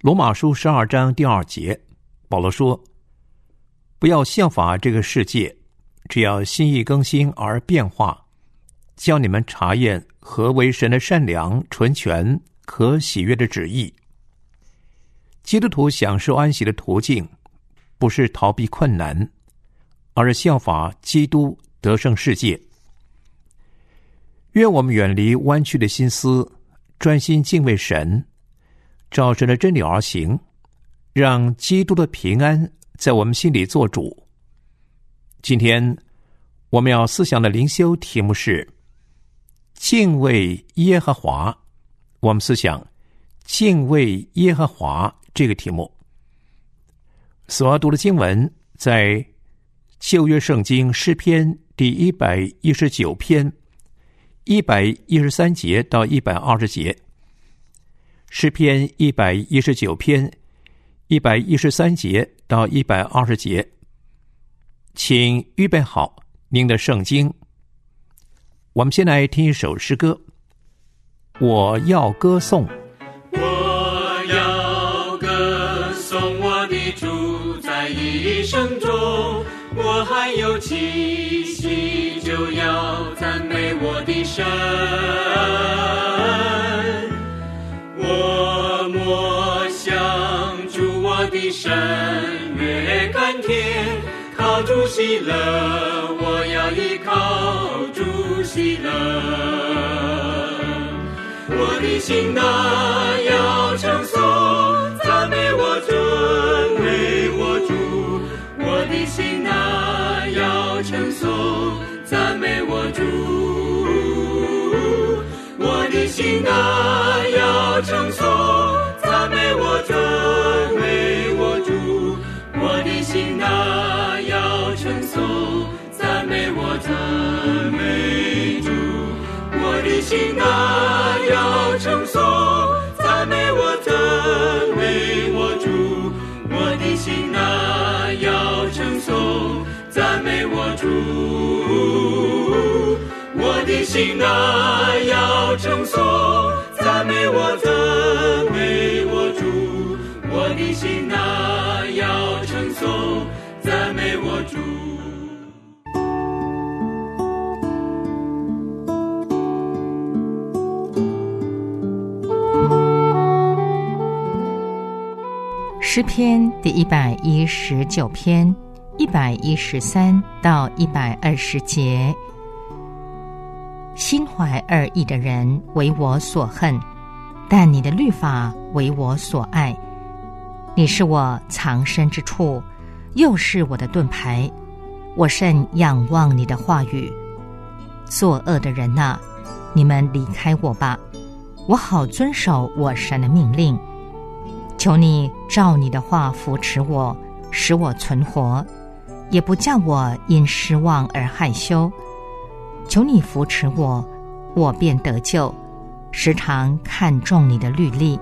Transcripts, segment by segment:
罗马书十二章第二节，保罗说：“不要效法这个世界，只要心意更新而变化，教你们查验何为神的善良、纯全、可喜悦的旨意。”基督徒享受安息的途径，不是逃避困难，而是效法基督得胜世界。愿我们远离弯曲的心思，专心敬畏神。照神的真理而行，让基督的平安在我们心里做主。今天我们要思想的灵修题目是敬畏耶和华。我们思想敬畏耶和华这个题目。所要读的经文在旧约圣经诗篇第一百一十九篇一百一十三节到一百二十节。诗篇一百一十九篇一百一十三节到一百二十节，请预备好您的圣经。我们先来听一首诗歌。我要歌颂，我要歌颂我的主，在一生中，我还有气息，就要赞美我的神。默默想主我的神越甘甜，靠主喜乐，我要依靠主喜乐。我的心呐要称颂，赞美我尊为我主。我的心呐要称颂，赞美我主。我的心呐心呐要称颂，赞美我尊为我主。我的心呐要称颂，赞美我主。我的心啊，要称颂赞美我赞美我主。我的心啊，要称颂赞美我主。诗篇第一百一十九篇一百一十三到一百二十节。心怀二意的人为我所恨，但你的律法为我所爱。你是我藏身之处，又是我的盾牌。我甚仰望你的话语。作恶的人呐，你们离开我吧，我好遵守我神的命令。求你照你的话扶持我，使我存活，也不叫我因失望而害羞。求你扶持我，我便得救。时常看重你的律例，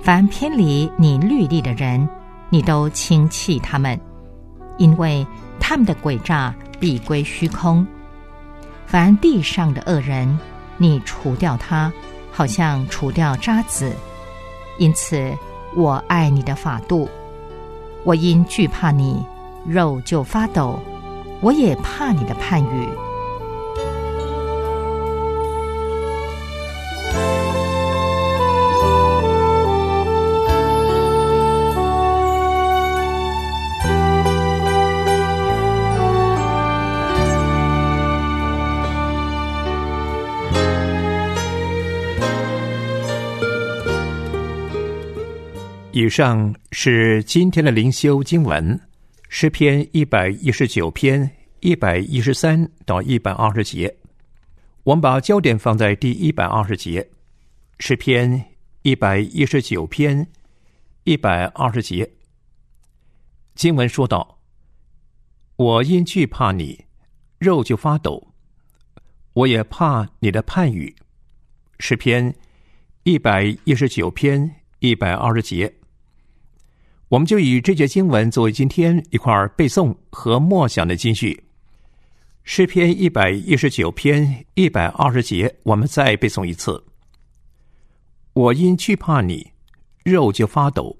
凡偏离你律例的人，你都轻弃他们，因为他们的诡诈必归虚空。凡地上的恶人，你除掉他，好像除掉渣子。因此，我爱你的法度。我因惧怕你，肉就发抖；我也怕你的判语。以上是今天的灵修经文，诗篇一百一十九篇一百一十三到一百二十节。我们把焦点放在第一百二十节，诗篇一百一十九篇一百二十节。经文说道：“我因惧怕你，肉就发抖；我也怕你的判语。”诗篇一百一十九篇一百二十节。我们就以这节经文作为今天一块背诵和默想的金句。诗篇一百一十九篇一百二十节，我们再背诵一次。我因惧怕你，肉就发抖；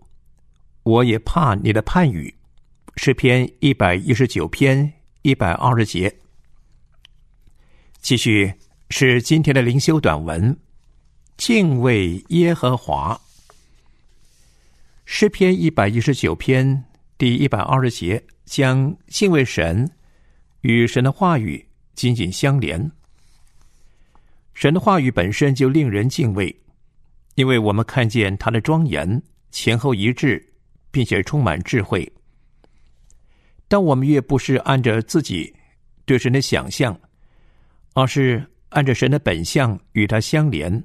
我也怕你的判语。诗篇一百一十九篇一百二十节。继续是今天的灵修短文：敬畏耶和华。诗篇一百一十九篇第一百二十节，将敬畏神与神的话语紧紧相连。神的话语本身就令人敬畏，因为我们看见他的庄严前后一致，并且充满智慧。当我们越不是按着自己对神的想象，而是按着神的本相与他相连，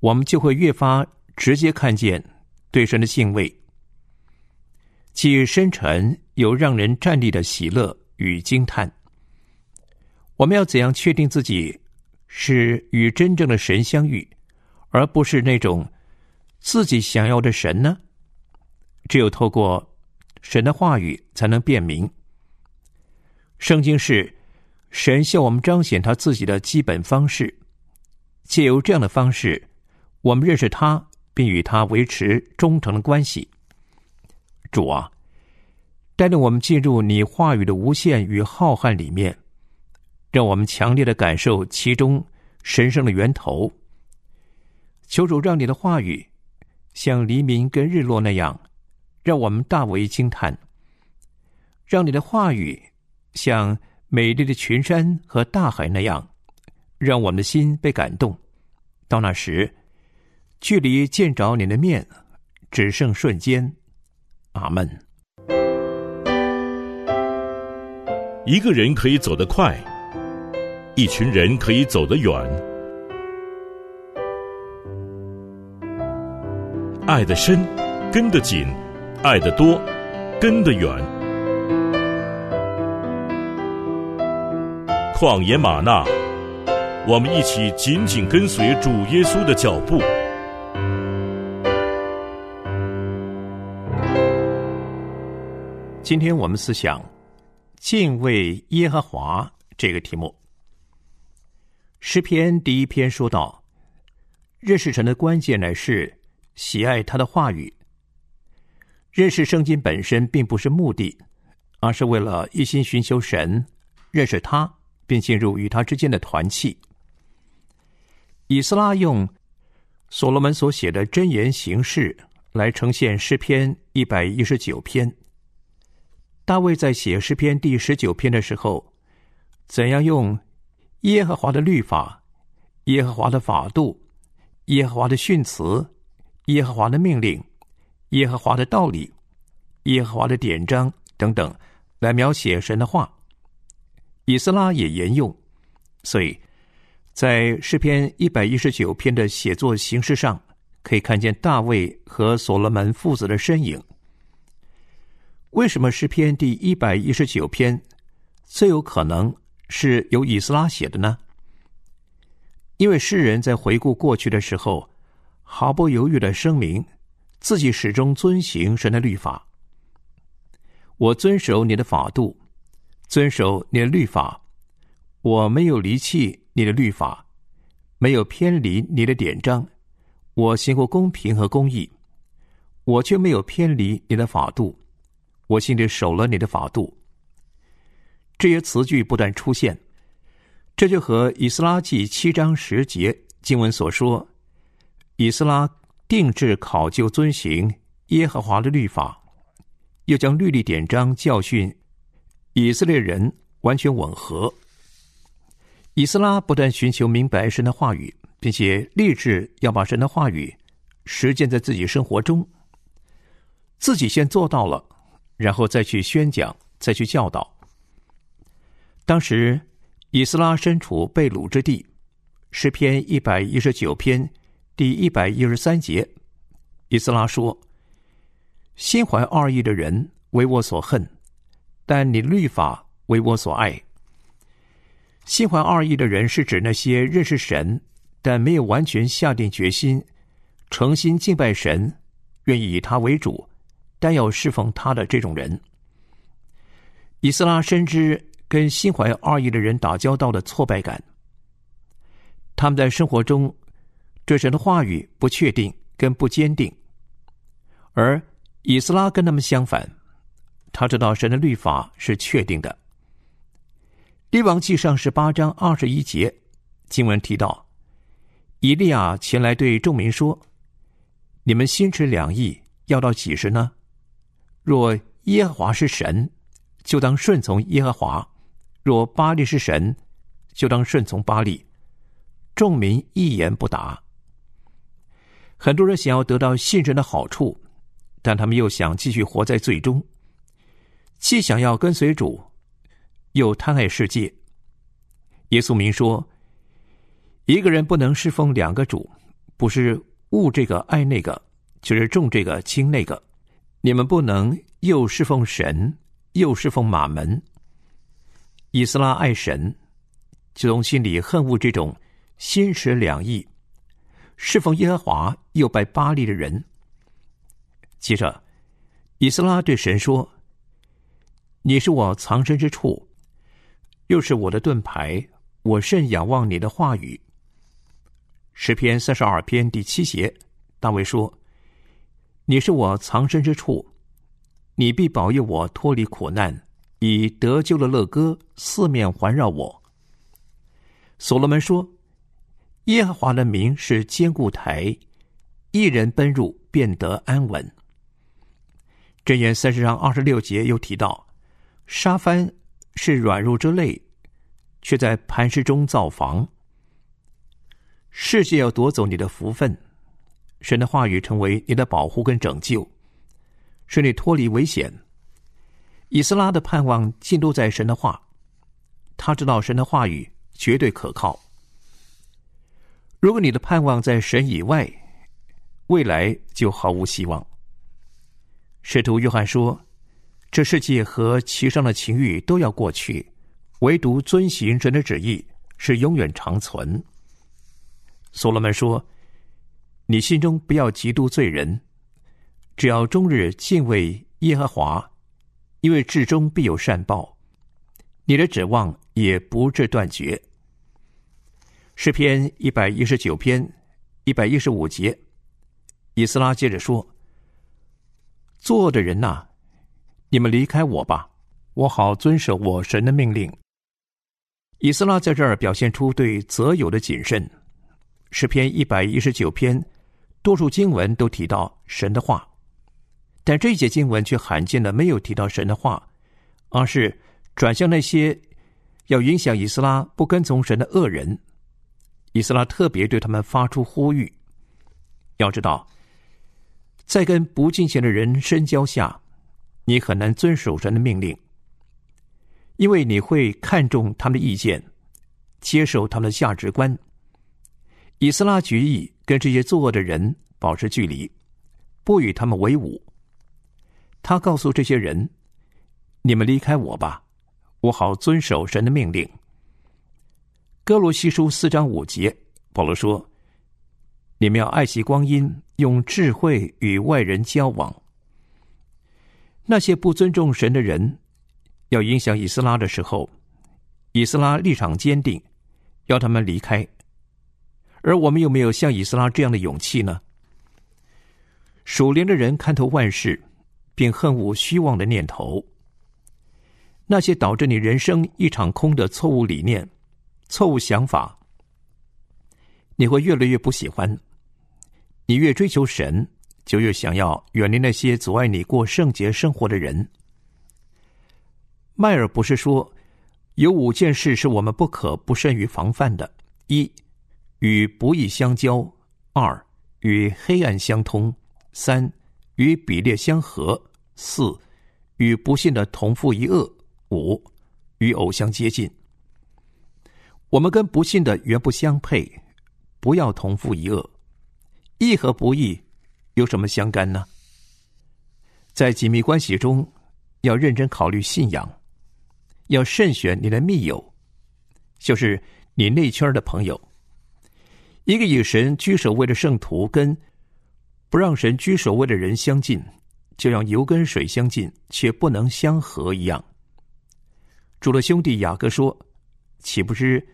我们就会越发直接看见。对神的敬畏，既深沉又让人站立的喜乐与惊叹。我们要怎样确定自己是与真正的神相遇，而不是那种自己想要的神呢？只有透过神的话语，才能辨明。圣经是神向我们彰显他自己的基本方式，借由这样的方式，我们认识他。并与他维持忠诚的关系。主啊，带领我们进入你话语的无限与浩瀚里面，让我们强烈的感受其中神圣的源头。求主让你的话语像黎明跟日落那样，让我们大为惊叹；让你的话语像美丽的群山和大海那样，让我们的心被感动。到那时。距离见着你的面，只剩瞬间。阿门。一个人可以走得快，一群人可以走得远。爱得深，跟得紧；爱得多，跟得远。旷野玛纳，我们一起紧紧跟随主耶稣的脚步。今天我们思想敬畏耶和华这个题目。诗篇第一篇说到，认识神的关键乃是喜爱他的话语。认识圣经本身并不是目的，而是为了一心寻求神，认识他，并进入与他之间的团契。以斯拉用所罗门所写的箴言形式来呈现诗篇一百一十九篇。大卫在写诗篇第十九篇的时候，怎样用耶和华的律法、耶和华的法度、耶和华的训词、耶和华的命令、耶和华的道理、耶和华的典章等等来描写神的话，以斯拉也沿用。所以，在诗篇一百一十九篇的写作形式上，可以看见大卫和所罗门父子的身影。为什么诗篇第一百一十九篇最有可能是由以斯拉写的呢？因为诗人在回顾过去的时候，毫不犹豫的声明自己始终遵行神的律法。我遵守你的法度，遵守你的律法，我没有离弃你的律法，没有偏离你的典章，我行过公平和公义，我却没有偏离你的法度。我心里守了你的法度。这些词句不断出现，这就和以斯拉记七章十节经文所说：“以斯拉定制考究遵行耶和华的律法，又将律例典章教训以色列人，完全吻合。”以斯拉不断寻求明白神的话语，并且立志要把神的话语实践在自己生活中。自己先做到了，然后再去宣讲，再去教导。当时，以斯拉身处被掳之地，诗篇一百一十九篇第一百一十三节，以斯拉说：“心怀二意的人为我所恨，但你律法为我所爱。”心怀二意的人是指那些认识神，但没有完全下定决心、诚心敬拜神、愿意以他为主，但要侍奉他的这种人。以斯拉深知跟心怀二意的人打交道的挫败感，他们在生活中对神的话语不确定跟不坚定，而以斯拉跟他们相反，他知道神的律法是确定的。列王记上十八章二十一节，经文提到，以利亚前来对众民说：“你们心持两意，要到几时呢？若耶和华是神，就当顺从耶和华；若巴利是神，就当顺从巴利。”众民一言不答。很多人想要得到信神的好处，但他们又想继续活在罪中，既想要跟随主。又贪爱世界。耶稣明说：“一个人不能侍奉两个主，不是恶这个爱那个，就是重这个轻那个。你们不能又侍奉神，又侍奉马门。以斯拉爱神，就从心里恨恶这种心持两意、侍奉耶和华又拜巴利的人。接着，以斯拉对神说：‘你是我藏身之处。’”又是我的盾牌，我甚仰望你的话语。诗篇三十二篇第七节，大卫说：“你是我藏身之处，你必保佑我脱离苦难，以得救的乐歌四面环绕我。”所罗门说：“耶和华的名是坚固台，一人奔入便得安稳。”箴言三十章二十六节又提到沙帆。是软弱之类，却在磐石中造房。世界要夺走你的福分，神的话语成为你的保护跟拯救，使你脱离危险。以斯拉的盼望尽都在神的话，他知道神的话语绝对可靠。如果你的盼望在神以外，未来就毫无希望。使徒约翰说。这世界和其上的情欲都要过去，唯独遵行神的旨意是永远长存。所罗门说：“你心中不要嫉妒罪人，只要终日敬畏耶和华，因为至终必有善报，你的指望也不至断绝。”诗篇一百一十九篇一百一十五节，以斯拉接着说：“做的人呐。”你们离开我吧，我好遵守我神的命令。以斯拉在这儿表现出对择友的谨慎。诗篇一百一十九篇，多数经文都提到神的话，但这一节经文却罕见的没有提到神的话，而是转向那些要影响以斯拉不跟从神的恶人。以斯拉特别对他们发出呼吁：要知道，在跟不敬虔的人深交下。你很难遵守神的命令，因为你会看重他们的意见，接受他们的价值观。以斯拉决议跟这些作恶的人保持距离，不与他们为伍。他告诉这些人：“你们离开我吧，我好遵守神的命令。”哥罗西书四章五节，保罗说：“你们要爱惜光阴，用智慧与外人交往。”那些不尊重神的人，要影响以斯拉的时候，以斯拉立场坚定，要他们离开。而我们有没有像以斯拉这样的勇气呢？属灵的人看透万事，并恨恶虚妄的念头。那些导致你人生一场空的错误理念、错误想法，你会越来越不喜欢。你越追求神。就越想要远离那些阻碍你过圣洁生活的人。迈尔不是说有五件事是我们不可不慎于防范的：一、与不义相交；二、与黑暗相通；三、与比列相合；四与不信的同父一恶；五与偶像接近。我们跟不信的原不相配，不要同父一恶。义和不义有什么相干呢？在紧密关系中，要认真考虑信仰，要慎选你的密友，就是你内圈的朋友。一个以神居首位的圣徒，跟不让神居首位的人相近，就像油跟水相近却不能相合一样。主的兄弟雅各说：“岂不知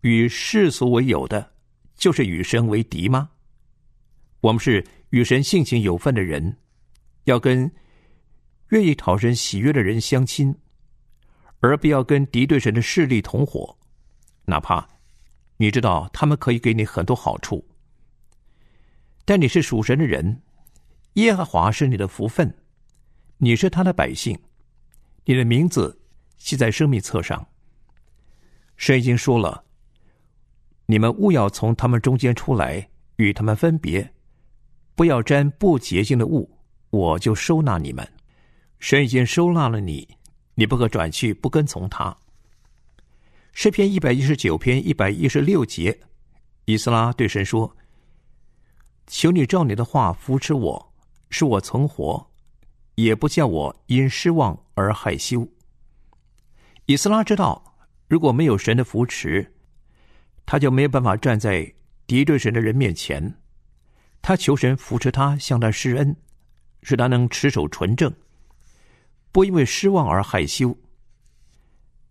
与世俗为友的，就是与神为敌吗？”我们是与神性情有份的人，要跟愿意讨神喜悦的人相亲，而不要跟敌对神的势力同伙，哪怕。你知道他们可以给你很多好处，但你是属神的人，耶和华是你的福分，你是他的百姓，你的名字记在生命册上。神已经说了，你们勿要从他们中间出来，与他们分别，不要沾不洁净的物，我就收纳你们。神已经收纳了你，你不可转去，不跟从他。诗篇一百一十九篇一百一十六节，以斯拉对神说：“求你照你的话扶持我，使我存活，也不叫我因失望而害羞。”以斯拉知道，如果没有神的扶持，他就没有办法站在敌对神的人面前。他求神扶持他，向他施恩，使他能持守纯正，不因为失望而害羞。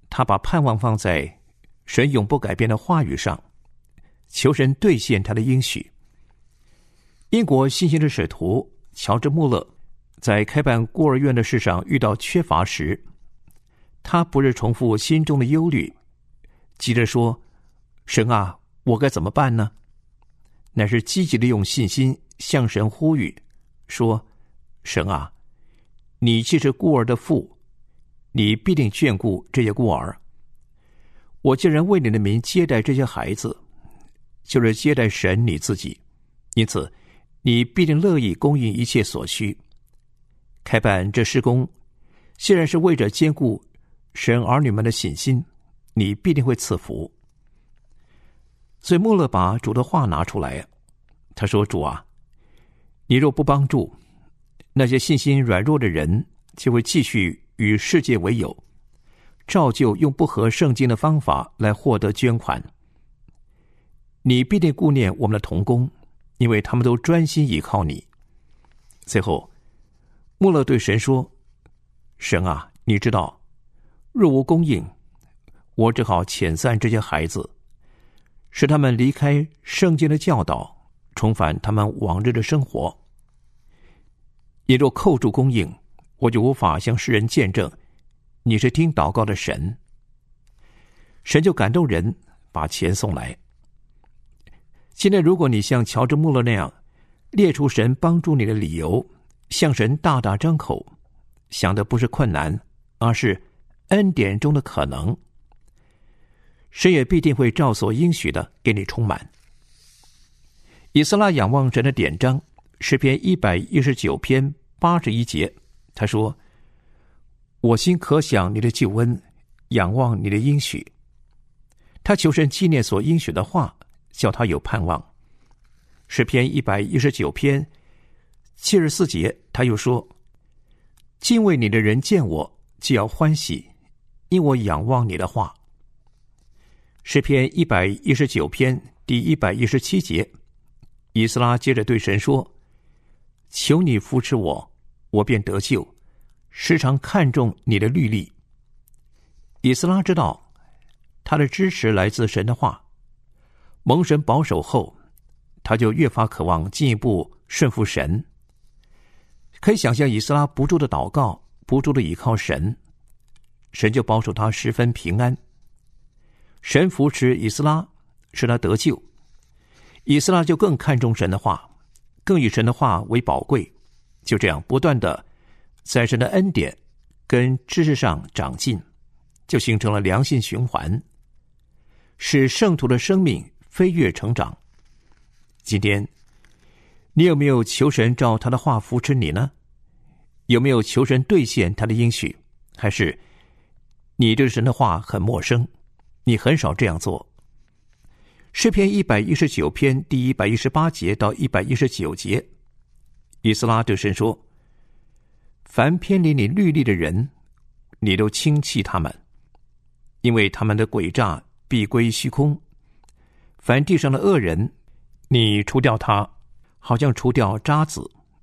他把盼望放在神永不改变的话语上，求神兑现他的应许。英国新兴的使徒乔治·穆勒在开办孤儿院的事上遇到缺乏时，他不是重复心中的忧虑，急着说：“神啊，我该怎么办呢？”乃是积极的用信心向神呼吁，说：“神啊，你既是孤儿的父。”你必定眷顾这些孤儿。我既然为你的名接待这些孩子，就是接待神你自己，因此你必定乐意供应一切所需。开办这施工，既然是为着兼顾神儿女们的信心，你必定会赐福。所以穆勒把主的话拿出来，他说：“主啊，你若不帮助那些信心软弱的人，就会继续。”与世界为友，照旧用不合圣经的方法来获得捐款。你必定顾念我们的童工，因为他们都专心倚靠你。最后，穆勒对神说：“神啊，你知道，若无供应，我只好遣散这些孩子，使他们离开圣经的教导，重返他们往日的生活。也若扣住供应。”我就无法向世人见证，你是听祷告的神。神就感动人，把钱送来。现在，如果你像乔治·穆勒那样列出神帮助你的理由，向神大大张口，想的不是困难，而是恩典中的可能，神也必定会照所应许的给你充满。以斯拉仰望神的典章，诗篇一百一十九篇八十一节。他说：“我心可想你的救恩，仰望你的应许。”他求神纪念所应许的话，叫他有盼望。诗篇一百一十九篇七十四节，他又说：“敬畏你的人见我，就要欢喜，因我仰望你的话。”诗篇一百一十九篇第一百一十七节，以斯拉接着对神说：“求你扶持我。”我便得救，时常看重你的律例。以斯拉知道，他的支持来自神的话，蒙神保守后，他就越发渴望进一步顺服神。可以想象，以斯拉不住的祷告，不住的倚靠神，神就保守他十分平安。神扶持以斯拉，使他得救，以斯拉就更看重神的话，更以神的话为宝贵。就这样不断的在神的恩典跟知识上长进，就形成了良性循环，使圣徒的生命飞跃成长。今天，你有没有求神照他的话扶持你呢？有没有求神兑现他的应许？还是你对神的话很陌生？你很少这样做。诗篇一百一十九篇第一百一十八节到一百一十九节，以斯拉对神说：“凡偏离你律例的人，你都轻弃他们，因为他们的诡诈必归虚空。凡地上的恶人，你除掉他，好像除掉渣子。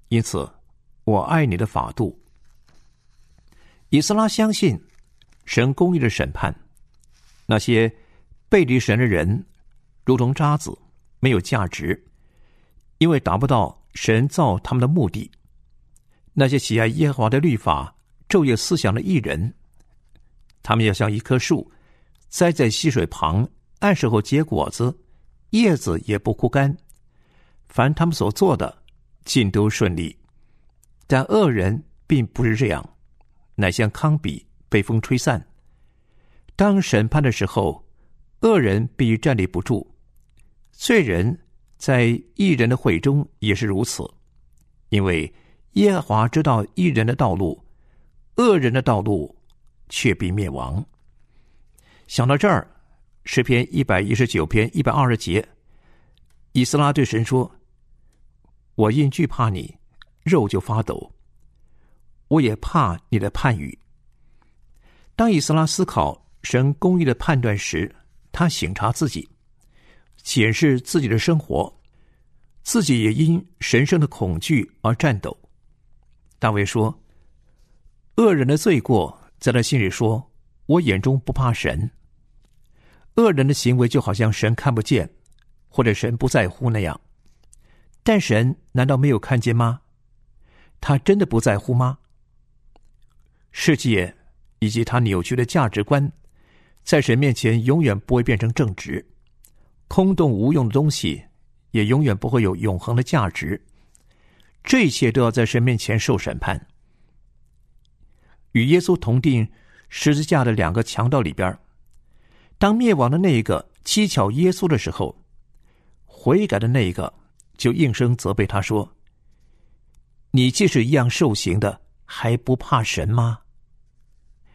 因此，我爱你的法度。”以斯拉相信神公义的审判，那些背离神的人。如同渣子，没有价值，因为达不到神造他们的目的。那些喜爱耶和华的律法、昼夜思想的艺人，他们要像一棵树，栽在溪水旁，按时候结果子，叶子也不枯干。凡他们所做的，尽都顺利。但恶人并不是这样，乃像糠比被风吹散。当审判的时候，恶人必站立不住。罪人在异人的会中也是如此，因为耶和华知道一人的道路，恶人的道路却必灭亡。想到这儿，诗篇一百一十九篇一百二十节，以斯拉对神说：“我因惧怕你，肉就发抖；我也怕你的判语。”当以斯拉思考神公义的判断时，他省察自己。检视自己的生活，自己也因神圣的恐惧而颤抖。大卫说：“恶人的罪过，在他心里说，我眼中不怕神。恶人的行为就好像神看不见，或者神不在乎那样。但神难道没有看见吗？他真的不在乎吗？世界以及他扭曲的价值观，在神面前永远不会变成正直。”空洞无用的东西，也永远不会有永恒的价值。这一切都要在神面前受审判。与耶稣同定十字架的两个强盗里边，当灭亡的那一个蹊跷耶稣的时候，悔改的那一个就应声责备他说：“你既是一样受刑的，还不怕神吗？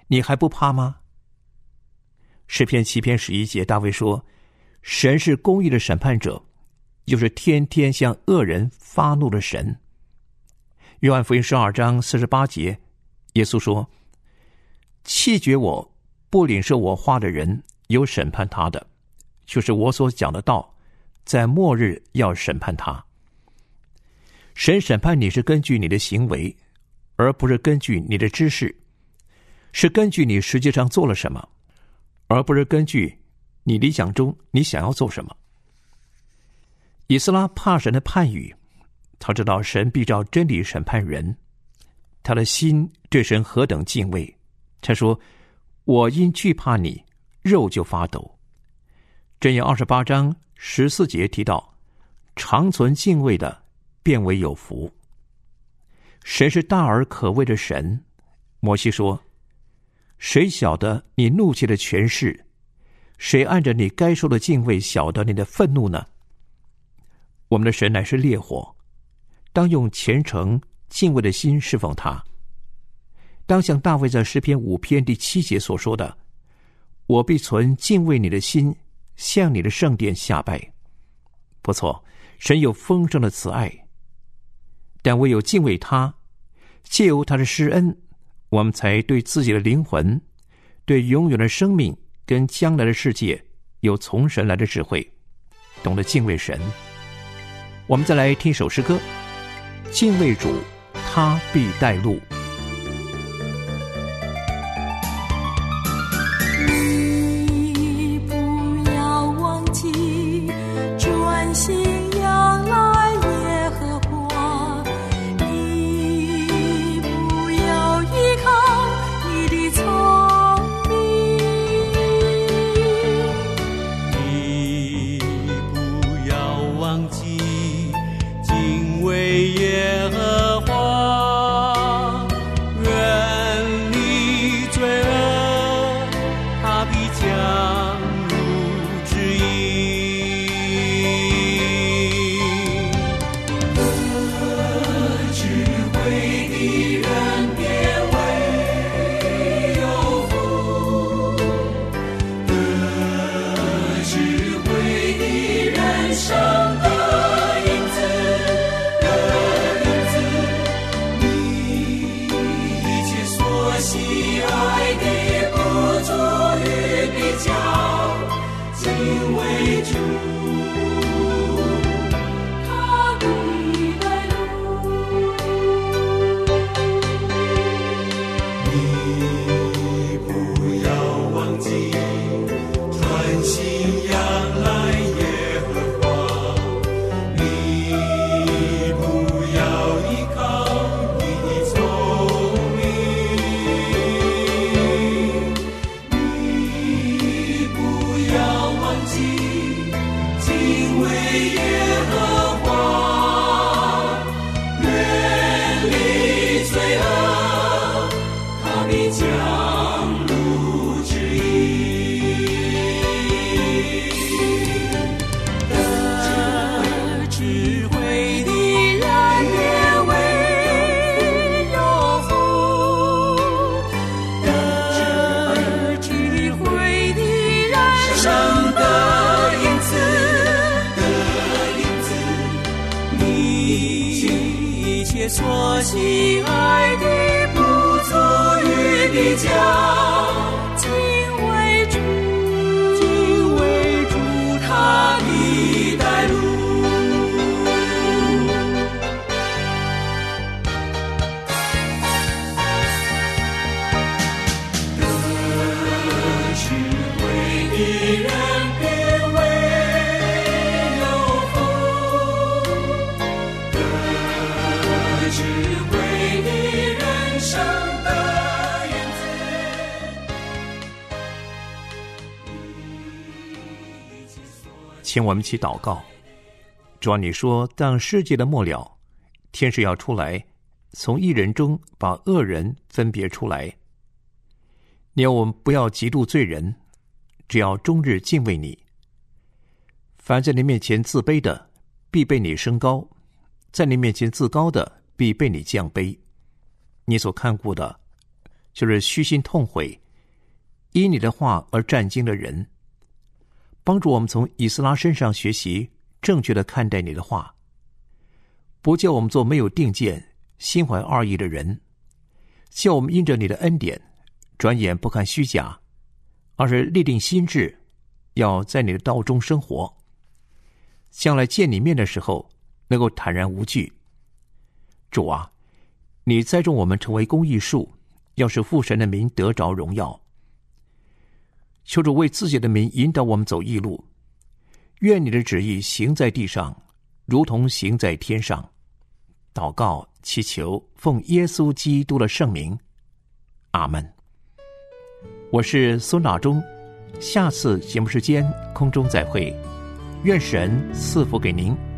你还不怕吗？”诗篇七篇十一节，大卫说。神是公义的审判者，又是天天向恶人发怒的神。约翰福音十二章四十八节，耶稣说：“弃绝我不领受我话的人，有审判他的，就是我所讲的道，在末日要审判他。神审判你是根据你的行为，而不是根据你的知识，是根据你实际上做了什么，而不是根据。”你理想中，你想要做什么？以斯拉怕神的判语，他知道神必照真理审判人，他的心对神何等敬畏。他说：“我因惧怕你，肉就发抖。”正言二十八章十四节提到：“长存敬畏的，变为有福。”神是大而可畏的神。摩西说：“谁晓得你怒气的权势？”谁按着你该受的敬畏晓得你的愤怒呢？我们的神乃是烈火，当用虔诚敬畏的心侍奉他。当像大卫在诗篇五篇第七节所说的：“我必存敬畏你的心，向你的圣殿下拜。”不错，神有丰盛的慈爱，但唯有敬畏他，借由他的施恩，我们才对自己的灵魂，对永远的生命。跟将来的世界有从神来的智慧，懂得敬畏神。我们再来听一首诗歌：敬畏主，他必带路。因为主。所喜爱的不足与比较，请我们一起祷告。主啊，你说，当世界的末了，天使要出来，从一人中把恶人分别出来。你要我们不要嫉妒罪人，只要终日敬畏你。凡在你面前自卑的，必被你升高；在你面前自高的，必被你降卑。你所看顾的，就是虚心痛悔，依你的话而战惊的人。帮助我们从以斯拉身上学习正确的看待你的话，不叫我们做没有定见、心怀二意的人，叫我们因着你的恩典，转眼不看虚假，而是立定心智，要在你的道中生活。将来见你面的时候，能够坦然无惧。主啊，你栽种我们成为公益树，要使父神的名得着荣耀。求主为自己的名引导我们走义路，愿你的旨意行在地上，如同行在天上。祷告祈求，奉耶稣基督的圣名，阿门。我是苏纳忠，下次节目时间空中再会，愿神赐福给您。